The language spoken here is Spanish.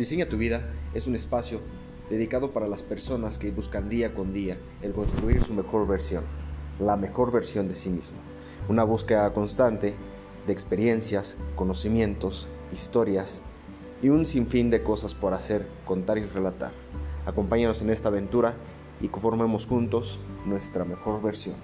Diseña tu vida es un espacio dedicado para las personas que buscan día con día el construir su mejor versión, la mejor versión de sí mismo. Una búsqueda constante de experiencias, conocimientos, historias y un sinfín de cosas por hacer, contar y relatar. Acompáñanos en esta aventura y conformemos juntos nuestra mejor versión.